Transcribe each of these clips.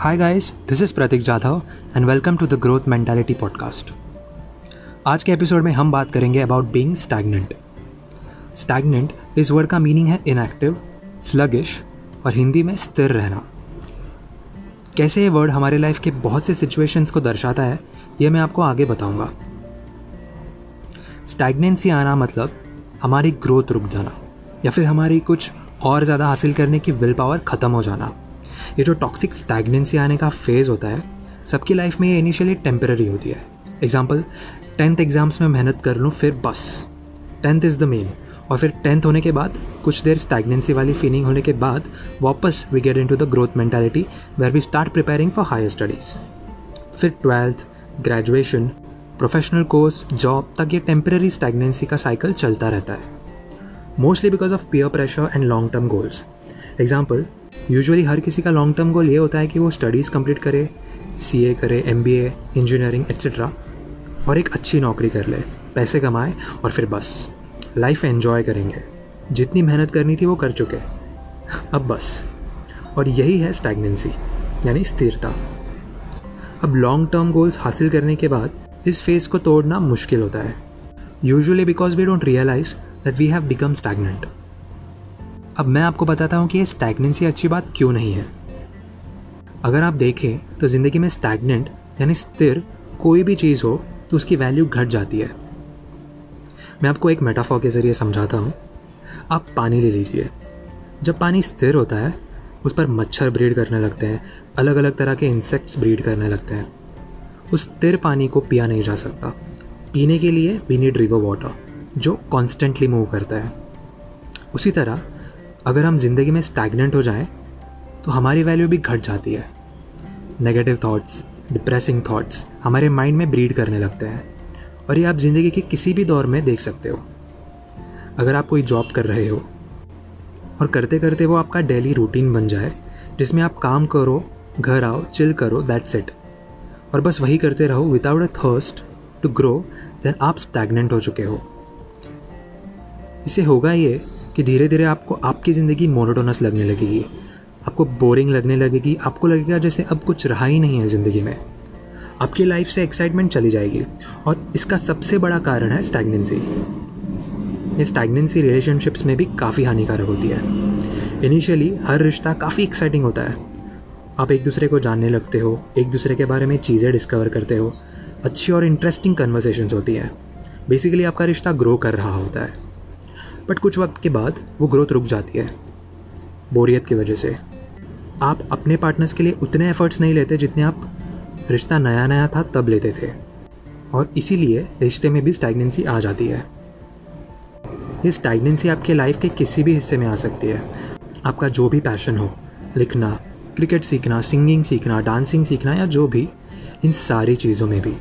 Hi guys this is Prateek Jadhav and welcome to the growth mentality podcast आज के episode में हम बात करेंगे अबाउट बीइंग स्टैगनेंट स्टैगनेंट इस वर्ड का मीनिंग है इनएक्टिव स्लगिश और हिंदी में स्थिर रहना. कैसे ये वर्ड हमारे लाइफ के बहुत से सिचुएशंस को दर्शाता है, ये मैं आपको आगे बताऊँगा. स्टैगनेंसी आना मतलब हमारी ग्रोथ रुक जाना या फिर हमारी कुछ और ज़्यादा हासिल करने की विल पावर ख़त्म हो जाना. ये जो टॉक्सिक स्टैगनेंसी आने का फ़ेज़ होता है, सबकी लाइफ में ये इनिशियली टेम्पररी होती है। एग्ज़ाम्पल टेंथ एग्ज़ाम्स में मेहनत कर लूँ, फिर बस। टेंथ इज़ द मेन और फिर टेंथ होने के बाद, कुछ देर स्टैगनेंसी वाली फीलिंग होने के बाद, वापस we get into the growth mentality where we start preparing for higher studies फिर twelfth graduation professional course job तक ये टेम्पररी स्टैगनेंसी का साइकिल चलता रहता है। Mostly because of peer pressure and long term goals example usually हर किसी का long term goal ये होता है कि वो स्टडीज़ कंप्लीट करे ए करे M B A engineering etcetera और एक अच्छी नौकरी कर ले, पैसे कमाए और फिर बस लाइफ एन्जॉय करेंगे। जितनी मेहनत करनी थी वो कर चुके, अब बस। और यही है स्टैगनेंसी यानी स्थिरता। अब लॉन्ग टर्म गोल्स हासिल करने के बाद इस फ़ेज़ को तोड़ना मुश्किल होता है। Usually because we don't realise that we have become stagnant अब मैं आपको बताता हूँ कि ये स्टैगनेंसी अच्छी बात क्यों नहीं है। अगर आप देखें तो ज़िंदगी में स्टैगनेंट यानी स्थिर, कोई भी चीज़ हो तो उसकी वैल्यू घट जाती है। मैं आपको एक मेटाफॉर के ज़रिए समझाता हूँ। आप पानी ले लीजिए। जब पानी स्थिर होता है, उस पर मच्छर ब्रीड करने लगते हैं अलग अलग तरह के इंसेक्ट्स ब्रीड करने लगते हैं। उस स्थिर पानी को पिया नहीं जा सकता। पीने के लिए वी नीड रिवर वाटर जो कॉन्स्टेंटली मूव करता है। उसी तरह अगर हम ज़िंदगी में स्टैगनेंट हो जाएँ तो हमारी वैल्यू भी घट जाती है। नेगेटिव थॉट्स डिप्रेसिंग थॉट्स हमारे माइंड में ब्रीड करने लगते हैं। और ये आप ज़िंदगी के किसी भी दौर में देख सकते हो। अगर आप कोई जॉब कर रहे हो, और करते करते वो आपका डेली रूटीन बन जाए, जिसमें आप काम करो, घर आओ चिल करो दैट्स इट और बस वही करते रहो without a thirst to grow then आप स्टैगनेंट हो चुके हो। इसे होगा ये कि धीरे धीरे आपको, आपकी ज़िंदगी मोनोटोनस लगने लगेगी। आपको बोरिंग लगने लगेगी। आपको लगेगा जैसे अब कुछ रहा ही नहीं है ज़िंदगी में। आपकी लाइफ से एक्साइटमेंट चली जाएगी। और इसका सबसे बड़ा कारण है स्टैगनेंसी ये स्टैगनेंसी रिलेशनशिप्स में भी काफ़ी हानिकारक होती है। इनिशियली हर रिश्ता काफ़ी एक्साइटिंग होता है। आप एक दूसरे को जानने लगते हो, एक दूसरे के बारे में चीज़ें डिस्कवर करते हो। अच्छी और इंटरेस्टिंग कन्वर्सेशन होती हैं। बेसिकली आपका रिश्ता ग्रो कर रहा होता है। बट कुछ वक्त के बाद वो ग्रोथ रुक जाती है। बोरियत की वजह से। आप अपने पार्टनर्स के लिए उतने एफर्ट्स नहीं लेते जितने आप रिश्ता नया नया था तब लेते थे। और इसीलिए रिश्ते में भी स्टैगनेंसी आ जाती है। ये स्टैगनेंसी आपके लाइफ के किसी भी हिस्से में आ सकती है। आपका जो भी पैशन हो, लिखना क्रिकेट सीखना सिंगिंग सीखना डांसिंग सीखना या जो भी, इन सारी चीज़ों में भी।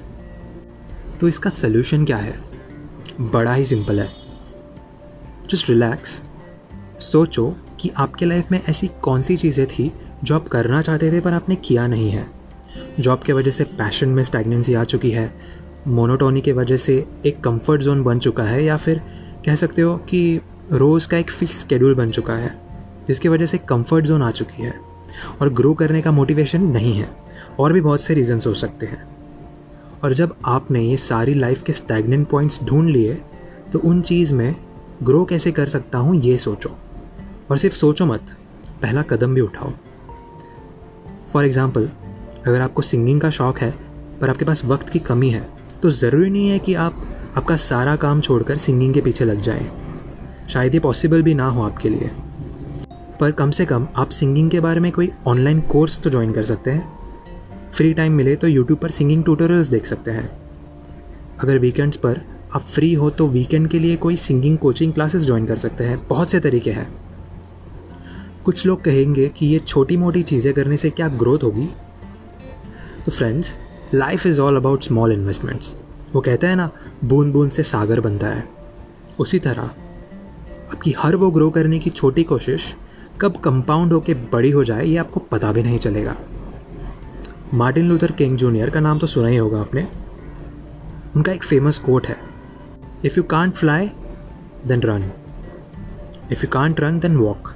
तो इसका सल्यूशन क्या है? बड़ा ही सिंपल है। जस्ट रिलैक्स सोचो कि आपके लाइफ में ऐसी कौन सी चीज़ें थी जो आप करना चाहते थे पर आपने किया नहीं है। जॉब के वजह से पैशन में स्टैगनेंसी आ चुकी है मोनोटोनी के वजह से एक कंफर्ट जोन बन चुका है या फिर कह सकते हो कि रोज़ का एक फिक्स शेड्यूल बन चुका है, जिसकी वजह से कंफर्ट जोन आ चुकी है और ग्रो करने का मोटिवेशन नहीं है और भी बहुत से रीजन्स हो सकते हैं। और जब आपने ये सारी लाइफ के स्टैगनेंट पॉइंट्स ढूंढ लिए तो उन चीज़ में ग्रो कैसे कर सकता हूँ, ये सोचो। और सिर्फ़ सोचो मत, पहला कदम भी उठाओ। फॉर एग्ज़ाम्पल अगर आपको सिंगिंग का शौक़ है, पर आपके पास वक्त की कमी है तो ज़रूरी नहीं है कि आप आपका सारा काम छोड़कर सिंगिंग के पीछे लग जाएँ। शायद ये पॉसिबल भी ना हो आपके लिए। पर कम से कम आप सिंगिंग के बारे में कोई ऑनलाइन कोर्स तो ज्वाइन कर सकते हैं। फ्री टाइम मिले तो यूट्यूब पर सिंगिंग ट्यूटोरियल्स देख सकते हैं। अगर वीकेंड्स पर आप फ्री हो तो वीकेंड के लिए कोई सिंगिंग कोचिंग क्लासेस ज्वाइन कर सकते हैं। बहुत से तरीके हैं। कुछ लोग कहेंगे कि ये छोटी मोटी चीज़ें करने से क्या ग्रोथ होगी? तो friends life is all about small investments वो कहते हैं ना बूंद बूंद से सागर बनता है। उसी तरह, आपकी हर वो ग्रो करने की छोटी कोशिश कब कंपाउंड होके बड़ी हो जाए, ये आपको पता भी नहीं चलेगा। मार्टिन लूथर किंग जूनियर का नाम तो सुना ही होगा आपने। उनका एक फ़ेमस कोट है। If you can't fly then run if you can't run then walk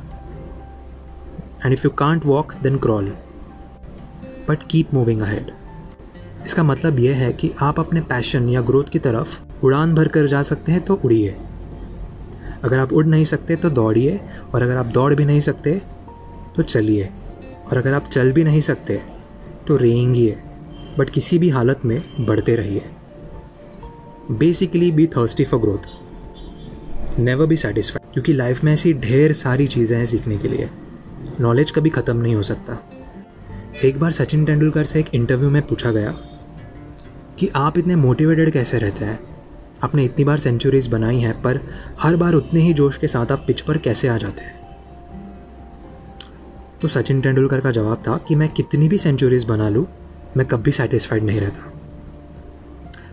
and if you can't walk then crawl but keep moving ahead इसका मतलब यह है कि आप अपने पैशन या ग्रोथ की तरफ़ उड़ान भर कर जा सकते हैं तो उड़िए। अगर आप उड़ नहीं सकते तो दौड़िए। और अगर आप दौड़ भी नहीं सकते तो चलिए। और अगर आप चल भी नहीं सकते तो रेंगिए। बट किसी भी हालत में बढ़ते रहिए। Basically be thirsty for growth never be satisfied क्योंकि लाइफ में ऐसी ढेर सारी चीज़ें हैं सीखने के लिए। नॉलेज कभी ख़त्म नहीं हो सकता। एक बार सचिन तेंदुलकर से एक इंटरव्यू में पूछा गया कि आप इतने मोटिवेटेड कैसे रहते हैं? आपने इतनी बार सेंचुरीज बनाई हैं, पर हर बार उतने ही जोश के साथ आप पिच पर कैसे आ जाते हैं? तो सचिन तेंदुलकर का जवाब था कि मैं कितनी भी सेंचुरीज बना लूँ, मैं कभी सेटिस्फाइड नहीं रहता।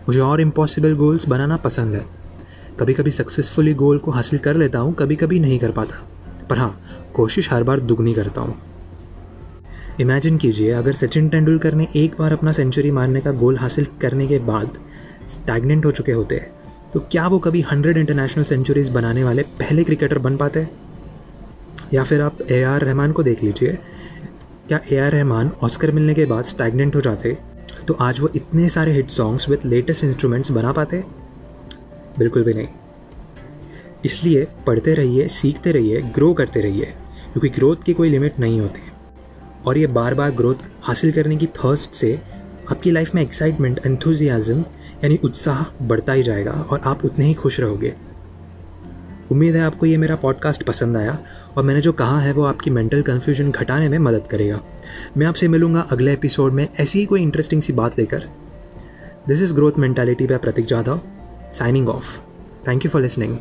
मुझे और इम्पॉसिबल गोल्स बनाना पसंद है। कभी कभी सक्सेसफुली गोल को हासिल कर लेता हूँ कभी कभी नहीं कर पाता। पर हाँ कोशिश हर बार दुगनी करता हूँ। इमेजिन कीजिए, अगर सचिन तेंदुलकर ने एक बार अपना सेंचुरी मारने का गोल हासिल करने के बाद स्टैगनेंट हो चुके होते हैं तो क्या वो कभी हंड्रेड इंटरनेशनल सेंचुरीज बनाने वाले पहले क्रिकेटर बन पाते हैं? या फिर आप ए आर रहमान को देख लीजिए, क्या ए आर रहमान ऑस्कर मिलने के बाद स्टैगनेंट हो जाते? तो आज वो इतने सारे hit songs with latest instruments बना पाते? बिल्कुल भी नहीं। इसलिए पढ़ते रहिए, सीखते रहिए ग्रो करते रहिए, क्योंकि ग्रोथ की कोई लिमिट नहीं होती। और ये बार बार ग्रोथ हासिल करने की थर्स्ट से आपकी लाइफ में एक्साइटमेंट एंथुजियाज़म यानी उत्साह बढ़ता ही जाएगा, और आप उतने ही खुश रहोगे। उम्मीद है आपको ये मेरा पॉडकास्ट पसंद आया और मैंने जो कहा है वो आपकी मेंटल कन्फ्यूज़न घटाने में मदद करेगा। मैं आपसे मिलूँगा अगले एपिसोड में ऐसी ही कोई इंटरेस्टिंग सी बात लेकर। This is growth mentality by Prateek Jadhav signing off thank you for listening